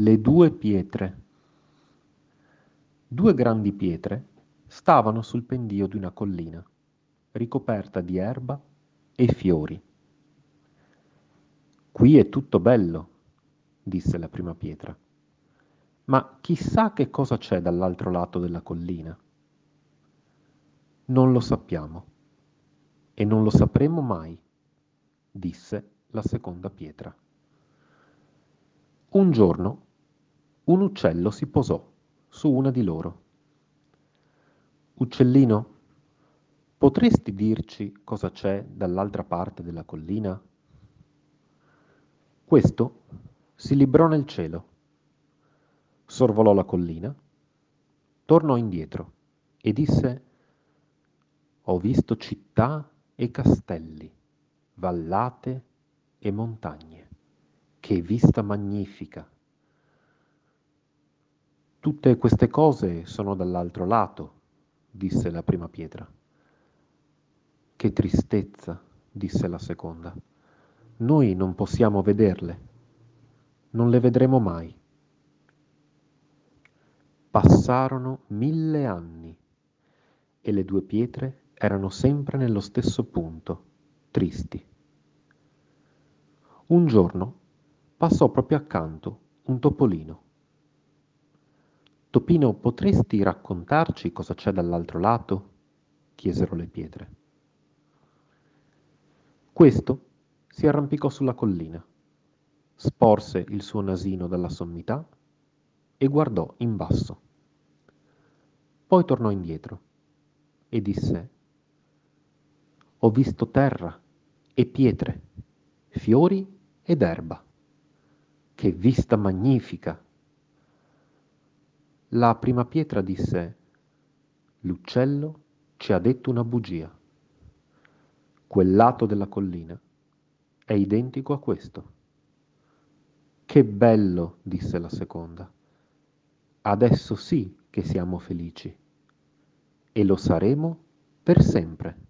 Le due pietre. Due grandi pietre stavano sul pendio di una collina, ricoperta di erba e fiori. Qui è tutto bello, disse la prima pietra, ma chissà che cosa c'è dall'altro lato della collina. Non lo sappiamo e non lo sapremo mai, disse la seconda pietra. Un giorno un uccello si posò su una di loro. Uccellino, potresti dirci cosa c'è dall'altra parte della collina? Questo si librò nel cielo, sorvolò la collina, tornò indietro e disse Ho visto città e castelli, vallate e montagne. Che vista magnifica! Tutte queste cose sono dall'altro lato, disse la prima pietra. Che tristezza, disse la seconda. Noi non possiamo vederle, non le vedremo mai. Passarono mille anni e le due pietre erano sempre nello stesso punto, tristi. Un giorno passò proprio accanto un topolino. Topino, potresti raccontarci cosa c'è dall'altro lato? chiesero le pietre. Questo si arrampicò sulla collina, sporse il suo nasino dalla sommità e guardò in basso. Poi tornò indietro e disse Ho visto terra e pietre, fiori ed erba. Che vista magnifica! La prima pietra disse, l'uccello ci ha detto una bugia. Quel lato della collina è identico a questo. Che bello, disse la seconda. Adesso sì che siamo felici e lo saremo per sempre.